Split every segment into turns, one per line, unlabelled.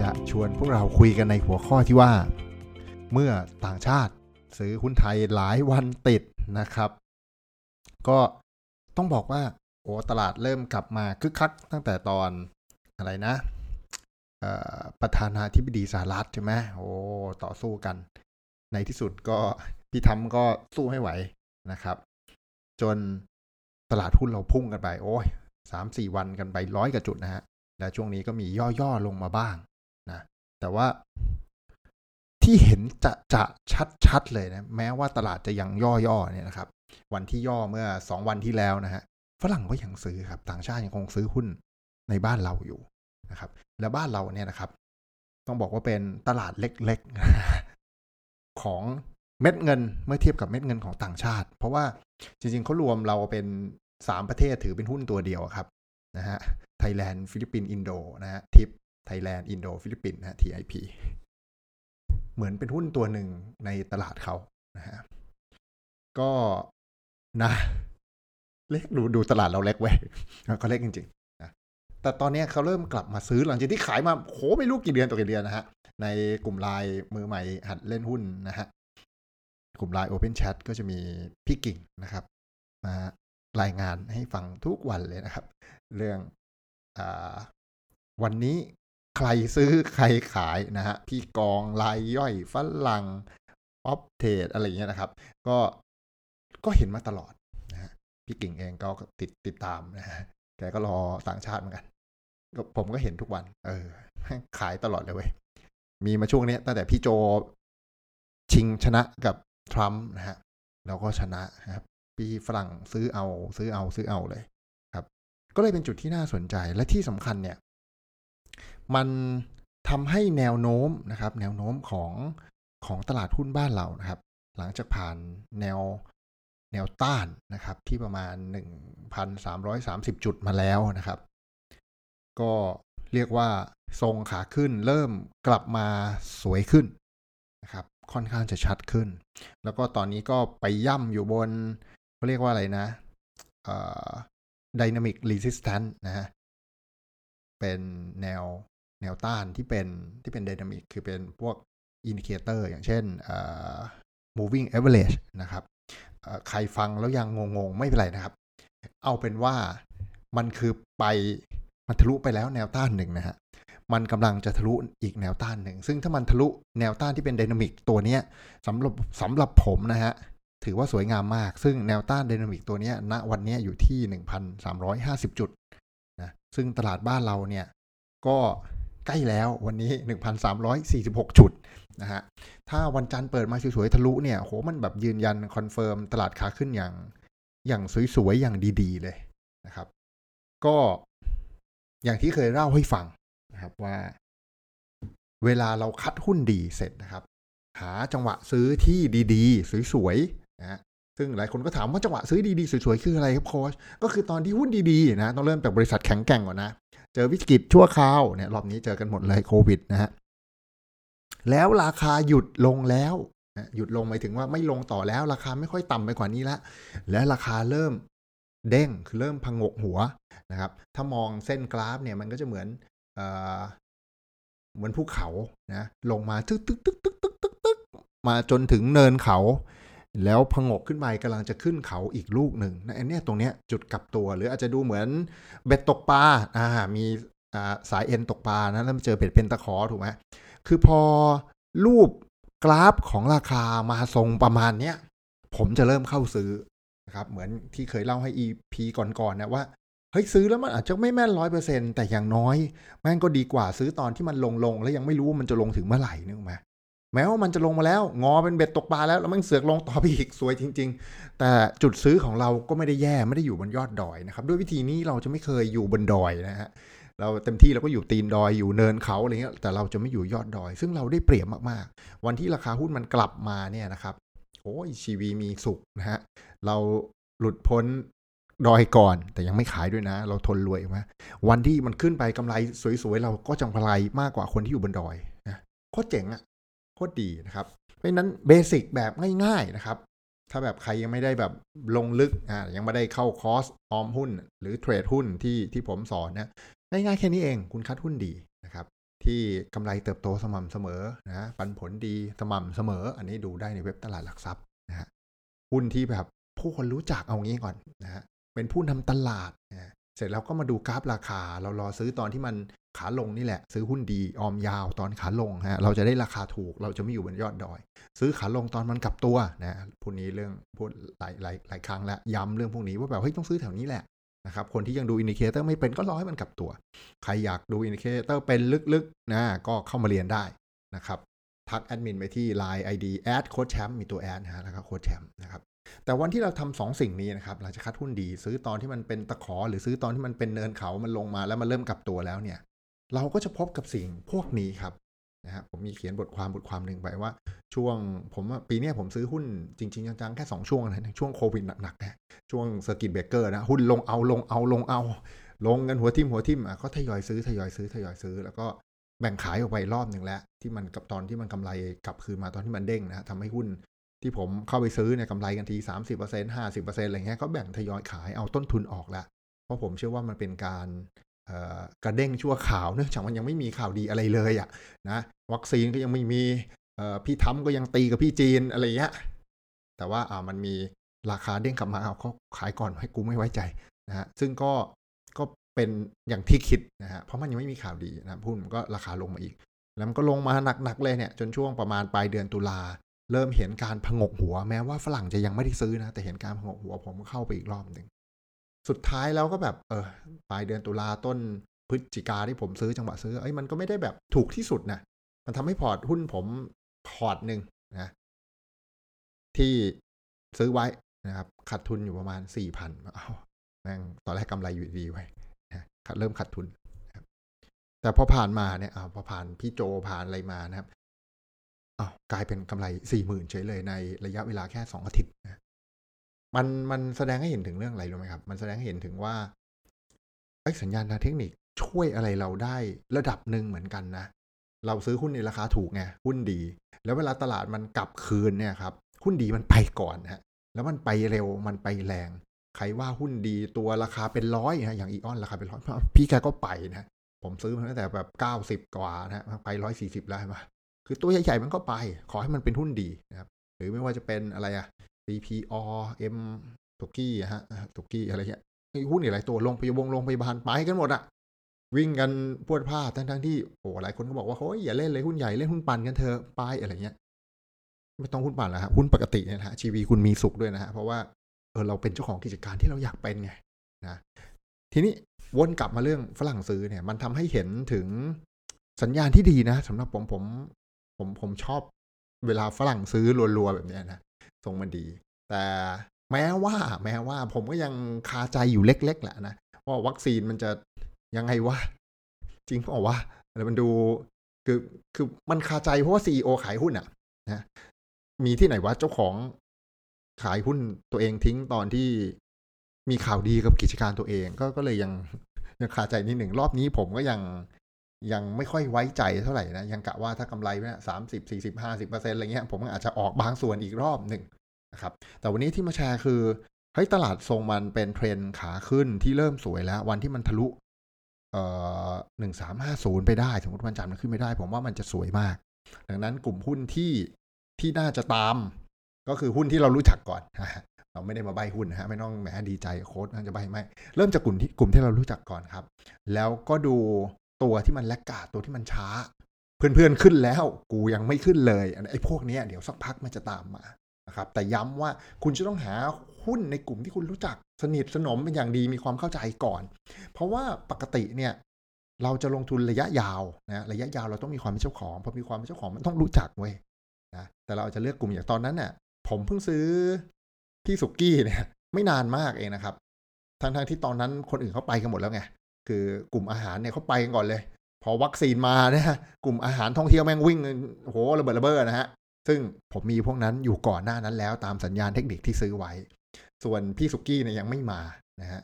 จะชวนพวกเราคุยกันในหัวข้อที่ว่า เมื่อต่างชาติซื้อหุ้นไทยหลายวันติดนะครับ ก็ต้องบอกว่าโอ้ตลาดเริ่มกลับมาคึกคักตั้งแต่ตอนอะไรนะประธานาธิบดีสหรัฐใช่ไหมโอ้ต่อสู้กัน ในที่สุดก็พี่ทำก็สู้ไม่ไหวนะครับ จนตลาดหุ้นเราพุ่งกันไป โอ้ยสามสี่วันกันไปร้อยกว่าจุดนะฮะและช่วงนี้ก็มีย่อ ๆ ลงมาบ้าง นะแต่ว่าที่เห็นจะจะชัดๆเลยนะแม้ว่าตลาดจะยังย่อๆเนี่ยนะครับ วันที่ย่อเมื่อสองวันที่แล้วนะฮะฝรั่งก็ยังซื้อครับ ต่างชาติยังคงซื้อหุ้นในบ้านเราอยู่นะครับ แล้วบ้านเราเนี่ยนะครับ ต้องบอกว่าเป็นตลาดเล็กๆ ของเม็ดเงินเมื่อเทียบกับเม็ดเงินของต่างชาติ เพราะว่าจริงๆเขารวมเราเป็นสามประเทศถือเป็นหุ้นตัวเดียวครับนะฮะไทยแลนด์ฟิลิปปินส์อินโดนะฮะ TIP Thailand อินโดฟิลิปปินส์นะ TIP เหมือนเป็นหุ้นตัวหนึ่งในตลาดเขานะฮะก็นะเล็กดูดูตลาดเราเล็กเว้ยก็เล็กจริงๆนะแต่ตอนนี้เขาเริ่มกลับมาซื้อหลังจากที่ขายมาโหไม่รู้กี่เดือนต่อกี่เดือนนะฮะ ในกลุ่มไลน์มือใหม่หัดเล่นหุ้นนะฮะ กลุ่มไลน์ Open Chat ก็จะมีพี่กิ่งนะครับ มารายงานให้ฟังทุกวันเลยนะครับ เรื่องอวันนี้ ใครซื้อใครขายนะฮะพี่กองรายย่อยฝรั่งออฟเทรดอะไรเงี้ยนะครับ ก็ก็เห็นมาตลอดนะฮะพี่กิ่งเองก็ติดติดตามนะฮะแกก็รอต่างชาติเหมือนกันก็ผมก็เห็นทุกวัน เออ ขายตลอดเลยเว้ย มีมาช่วงนี้ตั้งแต่พี่โจชิงชนะกับทรัมป์นะฮะ แล้วก็ชนะครับ พี่ฝรั่งซื้อเอาซื้อเอาซื้อเอาเลย ครับ ก็เลยเป็นจุดที่น่าสนใจและที่สำคัญเนี่ย มันทำให้แนวโน้มนะครับ แนวโน้มของของตลาดหุ้นบ้านเรานะครับ หลังจากผ่านแนวแนวต้านนะครับ ที่ประมาณ 1,330 จุดมาแล้วนะครับ ก็เรียกว่าทรงขาขึ้นเริ่มกลับมาสวยขึ้นนะครับ ค่อนข้างจะชัดขึ้น แล้วก็ตอนนี้ก็ไปย่ำอยู่บนเขาเรียกว่าอะไรนะเอ่อ dynamic resistance นะฮะเป็นแนว แนวต้านที่เป็นที่เป็น dynamic คือเป็นพวก indicator อย่างเช่น moving average นะครับใครฟังแล้วยังงงๆ ไม่เป็นไรนะครับ เอาเป็นว่ามันคือไปมันทะลุไปแล้วแนวต้านหนึ่งนะฮะมันกำลังจะทะลุอีกแนวต้านหนึ่ง ซึ่งถ้ามันทะลุแนวต้านที่เป็นไดนามิกตัวนี้สำหรับสำหรับผมนะฮะถือว่าสวยงามมาก ซึ่งแนวต้านไดนามิกตัวนี้ณวันนี้อยู่ที่ 1,350 จุดนะซึ่งตลาดบ้านเราเนี่ยก็ ใกล้แล้ววันนี้ 1,346 จุดนะฮะ ถ้าวันจันทร์เปิดมาสวยๆทะลุเนี่ยโหมันแบบยืนยัน confirm ตลาดขาขึ้นอย่าง อย่างสวยๆ อย่างดีๆ เลยนะครับ ก็อย่างที่เคยเล่าให้ฟังนะครับว่า เวลาเราคัดหุ้นดีเสร็จนะครับ หาจังหวะซื้อที่ดีๆ สวยๆนะฮะซึ่งหลายคนก็ถามว่าจังหวะซื้อดีๆ สวยๆ คืออะไรครับโค้ชก็คือตอนที่หุ้นดีๆนะต้องเริ่มจากบริษัทแข็งแกร่งก่อนนะ เจอวิกฤตชั่วคราวเนี่ยรอบนี้เจอกันหมดเลยโควิดนะฮะแล้วราคาหยุดลงแล้วหยุดลงหมายถึงว่าไม่ลงต่อแล้ว ราคาไม่ค่อยต่ำไปกว่านี้ละ และราคาเริ่มเด้งคือเริ่มพังกหัวนะครับ ถ้ามองเส้นกราฟเนี่ยมันก็จะเหมือนเออเหมือนภูเขานะลงมาตึ๊กตึ๊กตึ๊กตึ๊กตึ๊กตึกตึกมาจนถึงเนินเขา แล้วพงกขึ้นไปกำลังจะขึ้นเขาอีกลูกหนึ่งนะอันนี้ตรงเนี้ยจุดกลับตัว หรืออาจจะดูเหมือนเบ็ดตกปลาอ่ามีอ่าสายเอ็นตกปลานะแล้วมาเจอเบ็ดเพนตะขอถูกไหมคือพอรูปกราฟของราคามาทรงประมาณเนี้ยผมจะเริ่มเข้าซื้อนะครับเหมือนที่เคยเล่าให้ EP ก่อนๆนะว่าเฮ้ยซื้อแล้วมันอาจจะไม่แม่นร้อยเปอร์เซ็นแต่อย่างน้อย แม่งก็ดีกว่าซื้อตอนที่มันลงลงแล้วยังไม่รู้ว่ามันจะลงถึงเมื่อไหร่นึกไหม แม้ว่ามันจะลงมาแล้ว งอเป็นเบ็ดตกปลาแล้วแล้วมันเสือกลงต่อไปอีกสวยจริง ๆ แต่จุดซื้อของเราก็ไม่ได้แย่ไม่ได้อยู่บนยอดดอยนะครับ ด้วยวิธีนี้เราจะไม่เคยอยู่บนดอยนะฮะเราเต็มที่เราก็อยู่ตีนดอยอยู่เนินเขาอะไรเงี้ยแต่เราจะไม่อยู่ยอดดอย ซึ่งเราได้เปรียบมากๆ วันที่ราคาหุ้นมันกลับมาเนี่ยนะครับโอ้ยชีวีมีสุขนะฮะเราหลุดพ้นดอยก่อน แต่ยังไม่ขายด้วยนะ เราทนรวยมาวันที่มันขึ้นไปกำไรสวยๆเราก็จังกำไรมากกว่าคนที่อยู่บนดอยนะโคตรเจ๋งอะ โคตรดีนะครับ เพราะนั้นเบสิกแบบง่ายๆนะครับ ถ้าแบบใครยังไม่ได้แบบลงลึกอ่ายังไม่ได้เข้าคอร์สออมหุ้น หรือเทรดหุ้นที่ที่ผมสอนนะง่ายๆแค่นี้เองคุณคัดหุ้นดีนะครับ ที่กำไรเติบโตสม่ำเสมอนะปันผลดีสม่ำเสมอ อันนี้ดูได้ในเว็บตลาดหลักทรัพย์นะฮะหุ้นที่แบบผู้คนรู้จักเอางี้ก่อนนะฮะเป็นผู้นำตลาดนะ เสร็จแล้วก็มาดูกราฟราคา เรารอซื้อตอนที่มันขาลงนี่แหละ ซื้อหุ้นดีออมยาวตอนขาลงฮะเราจะได้ราคาถูกเราจะไม่อยู่บนยอดดอย ซื้อขาลงตอนมันกลับตัวนะพูดนี้เรื่องพูดหลายหลายหลายครั้งแล้วย้ำเรื่องพวกนี้ว่าแบบเฮ้ยต้องซื้อแถวนี้แหละนะครับคนที่ยังดู indicator ไม่เป็นก็รอให้มันกลับตัว ใครอยากดู indicator เป็นลึกๆนะก็เข้ามาเรียนได้นะครับทักแอดมินไปที่ Line ID แอดโค้ชแชมป์มีตัวแอดนะฮะแล้วก็โค้ชแชมป์นะครับ แต่วันที่เราทำสองสิ่งนี้นะครับเราจะคัดหุ้นดี ซื้อตอนที่มันเป็นตะขอ หรือซื้อตอนที่มันเป็นเนินเขามันลงมาแล้วมันเริ่มกลับตัวแล้วเนี่ยเราก็จะพบกับสิ่งพวกนี้ครับนะฮะผมมีเขียนบทความบทความหนึ่งไปว่า ช่วงผมปีนี้ผมซื้อหุ้นจริง ๆ จังๆ แค่ 2 ช่วงนะช่วงโควิดหนักๆนะช่วง circuit breaker นะ หุ้นลงเอาลงเอาลงเอา ลงเงินหัวทิ่มหัวทิ่มอะก็ทยอยซื้อทยอยซื้อทยอยซื้อ แล้วก็แบ่งขายออกไปรอบหนึ่งแล้ว ที่มันกับตอนที่มันกำไรกลับคืนมาตอนที่มันเด้งนะทำให้หุ้น ที่ผมเข้าไปซื้อเนี่ยกำไรกันที 30% 50%อะไรเงี้ยก็แบ่งทยอยขายเอาต้นทุนออกแล้วเพราะผมเชื่อว่ามันเป็นการกระเด้งชั่วข่าวเนื่องจากมันยังไม่มีข่าวดีอะไรเลยอะนะวัคซีนก็ยังไม่มีพี่ทำก็ยังตีกับพี่จีนอะไรเงี้ยแต่ว่าอ่ามันมีราคาเด้งกลับมาเอาเขาขายก่อนให้กูไม่ไว้ใจนะฮะซึ่งก็ก็เป็นอย่างที่คิดนะฮะเพราะมันยังไม่มีข่าวดีนะหุ้นก็ราคาลงมาอีก แล้วมันก็ลงมาหนักๆเลยเนี่ยจนช่วงประมาณปลายเดือนตุลา เริ่มเห็นการผงกหัว แม้ว่าฝรั่งจะยังไม่ได้ซื้อนะ แต่เห็นการผงกหัวผมก็เข้าไปอีกรอบหนึ่งสุดท้ายแล้วก็แบบเออปลายเดือนตุลาต้นพฤศจิกาที่ผมซื้อจังหวะซื้อเอ้มันก็ไม่ได้แบบถูกที่สุดนะมันทำให้พอร์ตหุ้นผมพอร์ตหนึ่งนะที่ซื้อไว้นะครับขาดทุนอยู่ประมาณสี่พันเอาแม่งตอนแรกกำไรอยู่ดีไว้นะเริ่มขาดทุนนะแต่พอผ่านมาเนี่ยอพอผ่านพี่โจผ่านอะไรมานะครับ อ้าวกลายเป็นกำไรสี่หมื่นเฉยเลยในระยะเวลาแค่สองอาทิตย์นะมันมันแสดงให้เห็นถึงเรื่องอะไรรู้ไหมครับ มันแสดงให้เห็นถึงว่าไอ้สัญญาณทางเทคนิคช่วยอะไรเราได้ระดับหนึ่งเหมือนกันนะ เราซื้อหุ้นในราคาถูกไงหุ้นดี แล้วเวลาตลาดมันกลับคืนเนี่ยครับหุ้นดีมันไปก่อนฮะแล้วมันไปเร็วมันไปแรง ใครว่าหุ้นดีตัวราคาเป็นร้อยนะอย่างอีออนราคาเป็นร้อยพี่แกก็ไปนะผมซื้อมาตั้งแต่แบบเก้าสิบกว่านะไปร้อยสี่สิบแล้วมา คือตัวใหญ่ๆมันก็ไป ขอให้มันเป็นหุ้นดีนะครับ หรือไม่ว่าจะเป็นอะไรอะ CPO M ตุกี้ฮะตุกี้อะไรเงี้ยหุ้นอะไรตัวลงพยาบงลงพยาบาลไปกันหมดอะวิ่งกันพวดผ้าทั้งทั้งที่โอ้หลายคนก็บอกว่าเฮ้ยอย่าเล่นเลยหุ้นใหญ่เล่นหุ้นปั่นกันเถอะไปอะไรเงี้ย ไม่ต้องหุ้นปั่นแล้วฮะหุ้นปกติเนี่ยนะฮะชีวีคุณมีสุขด้วยนะฮะเพราะว่าเออเราเป็นเจ้าของกิจการที่เราอยากเป็นไงนะทีนี้วนกลับมาเรื่องฝรั่งซื้อเนี่ย มันทำให้เห็นถึงสัญญาณที่ดีนะสำหรับผมผม ผมผมชอบเวลาฝรั่งซื้อรัวๆแบบนี้นะทรงมันดี แต่แม้ว่าแม้ว่าผมก็ยังคาใจอยู่เล็ก ๆ แหละนะว่าวัคซีนมันจะยังไงวะจริงเปล่าวะแล้วมันดูคือคือมันคาใจเพราะว่าซีอขายหุ้นอะนะมีที่ไหนวะเจ้าของขายหุ้นตัวเองทิ้งตอนที่มีข่าวดีกับกิจการตัวเอง ก็ก็เลยยังยังคาใจนิดหนึ่งรอบนี้ผมก็ยัง ยังไม่ค่อยไว้ใจเท่าไหร่นะ ยังกะว่าถ้ากำไรเนี่ยสามสิบสี่สิบห้าสิบเปอร์เซ็นต์อะไรเงี้ยผมอาจจะออกบางส่วนอีกรอบหนึ่งนะครับ แต่วันนี้ที่มาแชร์คือเฮ้ยตลาดทรงมันเป็นเทรนขาขึ้นที่เริ่มสวยแล้ว วันที่มันทะลุเอ่อหนึ่งสามห้าศูนย์ไปได้ สมมติวันจันทร์มันขึ้นไม่ได้ ผมว่ามันจะสวยมาก ดังนั้นกลุ่มหุ้นที่ที่น่าจะตาม ก็คือหุ้นที่เรารู้จักก่อนเราไม่ได้มาใบหุ้นนะฮะไม่ต้องแหมดีใจโค้ดน่าจะใบไม่เริ่มจากกลุ่มที่กลุ่มที่เรารู้จักก่อนครับ แล้วก็ดู ตัวที่มันแลกกาดตัวที่มันช้า เพื่อนๆขึ้นแล้ว กูยังไม่ขึ้นเลยไอ้พวกนี้เดี๋ยวสักพักมันจะตามมานะครับแต่ย้ำว่าคุณจะต้องหาหุ้นในกลุ่มที่คุณรู้จักสนิทสนมเป็นอย่างดีมีความเข้าใจก่อน เพราะว่าปกติเนี่ยเราจะลงทุนระยะยาวนะระยะยาวเราต้องมีความเป็นเจ้าของพอมีความเป็นเจ้าของมันต้องรู้จักเว้ยนะแต่เราจะเลือกกลุ่มอย่างตอนนั้นเนี่ยผมเพิ่งซื้อพี่สุกี้เนี่ยไม่นานมากเองนะครับทั้งๆที่ตอนนั้นคนอื่นเขาไปกันหมดแล้วไง คือกลุ่มอาหารเนี่ยเขาไปกันก่อนเลย พอวัคซีนมาเนี่ยกลุ่มอาหารท่องเที่ยวแม่งวิ่งโอ้โหระเบิดระเบ้อนะฮะซึ่งผมมีพวกนั้นอยู่ก่อนหน้านั้นแล้วตามสัญญาณเทคนิคที่ซื้อไว้ ส่วนพี่สุกี้เนี่ยยังไม่มานะฮะ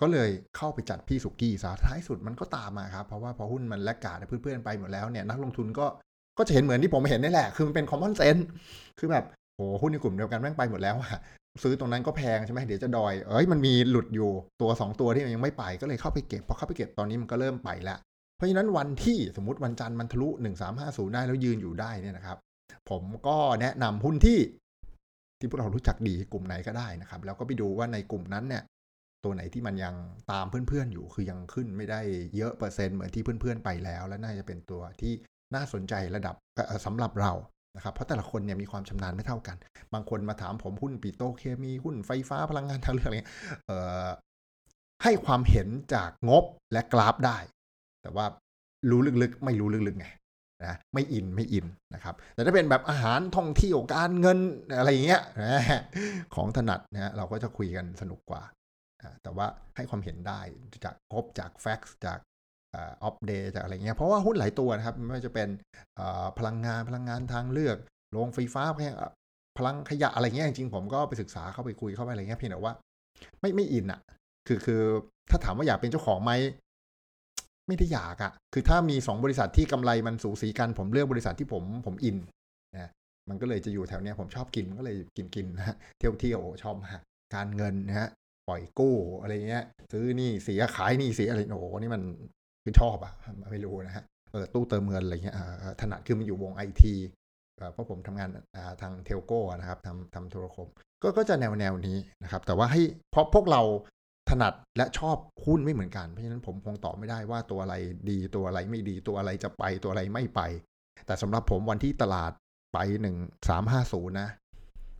ก็เลยเข้าไปจัดพี่สุกี้ซะท้ายสุดมันก็ตามมาครับ เพราะว่าพอหุ้นมันแลกกาดเพื่อนๆไปหมดแล้วเนี่ยนักลงทุนก็ก็จะเห็นเหมือนที่ผมเห็นนี่แหละ คือมันเป็นคอมมอนเซนส์คือแบบโหหุ้นในกลุ่มเดียวกันแม่งไปหมดแล้วอะ ซื้อตรงนั้นก็แพงใช่ไหมเดี๋ยวจะดอย เอ้ยมันมีหลุดอยู่ตัว 2 ตัวที่มันยังไม่ไปก็เลยเข้าไปเก็บพอเข้าไปเก็บตอนนี้มันก็เริ่มไปแล้วเพราะฉะนั้นวันที่สมมติวันจันทร์มันทะลุ 1350 ได้แล้วยืนอยู่ได้เนี่ยนะครับ ผมก็แนะนำหุ้นที่ ที่พวกเรารู้จักดีกลุ่มไหนก็ได้นะครับ แล้วก็ไปดูว่าในกลุ่มนั้นเนี่ยตัวไหนที่มันยังตามเพื่อนๆอยู่คือยังขึ้นไม่ได้เยอะเปอร์เซ็นต์เหมือนที่เพื่อนๆไปแล้ว และน่าจะเป็นตัวที่น่าสนใจระดับสำหรับเรา นะครับเพราะแต่ละคนเนี่ยมีความชำนาญไม่เท่ากัน บางคนมาถามผมหุ้นปิโตเคมีหุ้นไฟฟ้าพลังงานทางเลือกอะไรเงี้ยให้ความเห็นจากงบและกราฟได้ แต่ว่ารู้ลึกๆ ไม่รู้ลึกๆไงนะไม่อินไม่อินนะครับ แต่ถ้าเป็นแบบอาหารท่องเที่ยวการเงินอะไรอย่างเงี้ยนะของถนัดนะเราก็จะคุยกันสนุกกว่า แต่ว่าให้ความเห็นได้จากงบจาก fact จาก Opp Day จากอะไรเงี้ยเพราะว่าหุ้นหลายตัวนะครับไม่ว่าจะเป็นพลังงานพลังงานทางเลือกโรงไฟฟ้าพลังขยะอะไรเงี้ยจริงๆผมก็ไปศึกษาเข้าไปคุยเข้าไปอะไรเงี้ยเพียงแต่ว่า ไม่ไม่อินอะคือคือถ้าถามว่าอยากเป็นเจ้าของไหมไม่ได้อยากอะคือถ้ามีสองบริษัทที่กำไรมันสูสีกันผมเลือกบริษัทที่ผมผมอินนะมันก็เลยจะอยู่แถวเนี้ยผมชอบกินก็เลยกินกินนะเที่ยวเที่ยวชอบมาการเงินนะฮะปล่อยกู้อะไรเงี้ย ซื้อนี่เสียขายนี่เสียอะไรโอ้โหนี่มัน คือชอบอะไม่รู้นะฮะเออตู้เติมเงินอะไรเงี้ยถนัดคือมันอยู่วงไอทีเพราะผมทำงานทางเทลโก้นะครับทำทำโทรคมก็ก็จะแนวแนวนี้นะครับ แต่ว่าให้เพราะพวกเราถนัดและชอบหุ้นไม่เหมือนกัน เพราะฉะนั้นผมคงตอบไม่ได้ว่าตัวอะไรดีตัวอะไรไม่ดีตัวอะไรจะไปตัวอะไรไม่ไป แต่สำหรับผมวันที่ตลาดไปหนึ่งสามห้าศูนย์นะ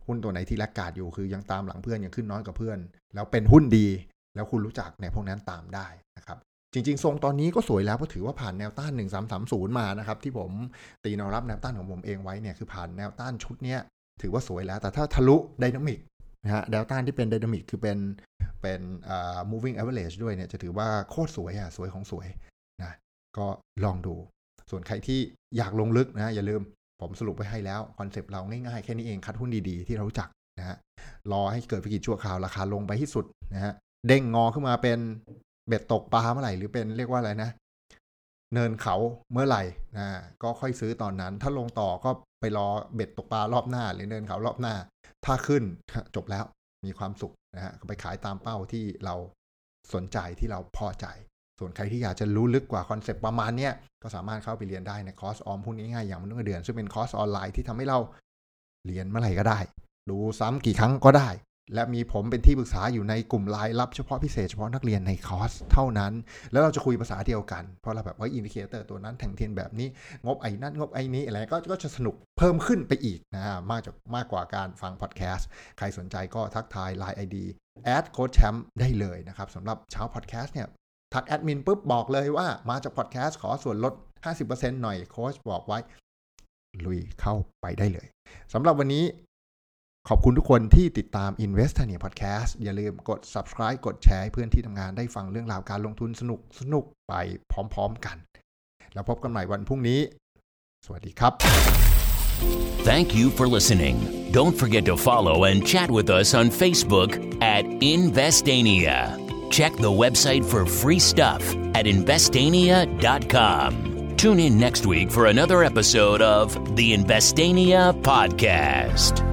หุ้นตัวไหนที่แลกกาดอยู่คือยังตามหลังเพื่อนยังขึ้นน้อยกว่าเพื่อน แล้วเป็นหุ้นดีแล้วคุณรู้จักในพวกนั้นตามได้นะครับ จริงๆ ทรงตอนนี้ก็สวยแล้วเพราะถือว่าผ่านแนวต้าน 1330 มานะครับ ที่ผมตีแนวรับแนวต้านของผมเองไว้เนี่ยคือผ่านแนวต้านชุดเนี้ยถือว่าสวยแล้ว แต่ถ้าทะลุไดนามิกนะฮะแนวต้านที่เป็นไดนามิกคือเป็นเป็นอ่า moving average ด้วยเนี่ยจะถือว่าโคตรสวยอะสวยของสวยนะก็ลองดู ส่วนใครที่อยากลงลึกนะอย่าลืมผมสรุปไว้ให้แล้วคอนเซปต์เราง่ายๆ แค่นี้เองคัดหุ้นดีๆ ที่เรารู้จักนะฮะรอให้เกิดวิกฤตชั่วคราวราคาลงไปที่สุดนะฮะเด้งงอขึ้นมาเป็น เบ็ดตกปลาเมื่อไหร่หรือเป็นเรียกว่าอะไรนะ เนินเขาเมื่อไหร่นะก็ค่อยซื้อตอนนั้น ถ้าลงต่อก็ไปรอเบ็ดตกปลารอบหน้า หรือเนินเขารอบหน้า ถ้าขึ้นจบแล้วมีความสุขนะฮะไปขายตามเป้าที่เราสนใจที่เราพอใจ ส่วนใครที่อยากจะรู้ลึกกว่า concept ประมาณนี้ก็สามารถเข้าไปเรียนได้ในคอร์สออมหุ้นง่ายๆอย่างมันต้องเดือน ซึ่งเป็นคอร์สออนไลน์ที่ทำให้เราเรียนเมื่อไหร่ก็ได้ดูซ้ำกี่ครั้งก็ได้ และมีผมเป็นที่ปรึกษาอยู่ในกลุ่มไลน์รับเฉพาะพิเศษเฉพาะนักเรียนในคอร์สเท่านั้น แล้วเราจะคุยภาษาเดียวกัน เพราะเราแบบว่า indicator ตัวนั้นแทงเทียนแบบนี้ งบไอ้นั่นงบไอ้นี้อะไรก็ก็จะสนุกเพิ่มขึ้นไปอีกนะมากจากมากกว่าการฟังพอดแคสต์ ใครสนใจก็ทักทาย Line ID แอดโค้ชแชมป์ได้เลยนะครับสำหรับชาวพอดแคสต์เนี่ยทักแอดมินปุ๊บบอกเลยว่ามาจากพอดแคสต์ขอส่วนลด 50%หน่อยโค้ชบอกไว้ลุยเข้าไปได้เลยสำหรับวันนี้ ขอบคุณทุกคนที่ติดตาม Investania Podcast อย่าลืมกด subscribe กดแชร์ให้เพื่อนที่ทำงานได้ฟังเรื่องราวการลงทุนสนุกสนุกไปพร้อมๆกัน แล้วพบกันใหม่วันพรุ่งนี้ สวัสดีครับ
Thank you for listening. Don't forget to follow and chat with us on Facebook at Investania. Check the website for free stuff at investania.com. Tune in next week for another episode of the Investania Podcast.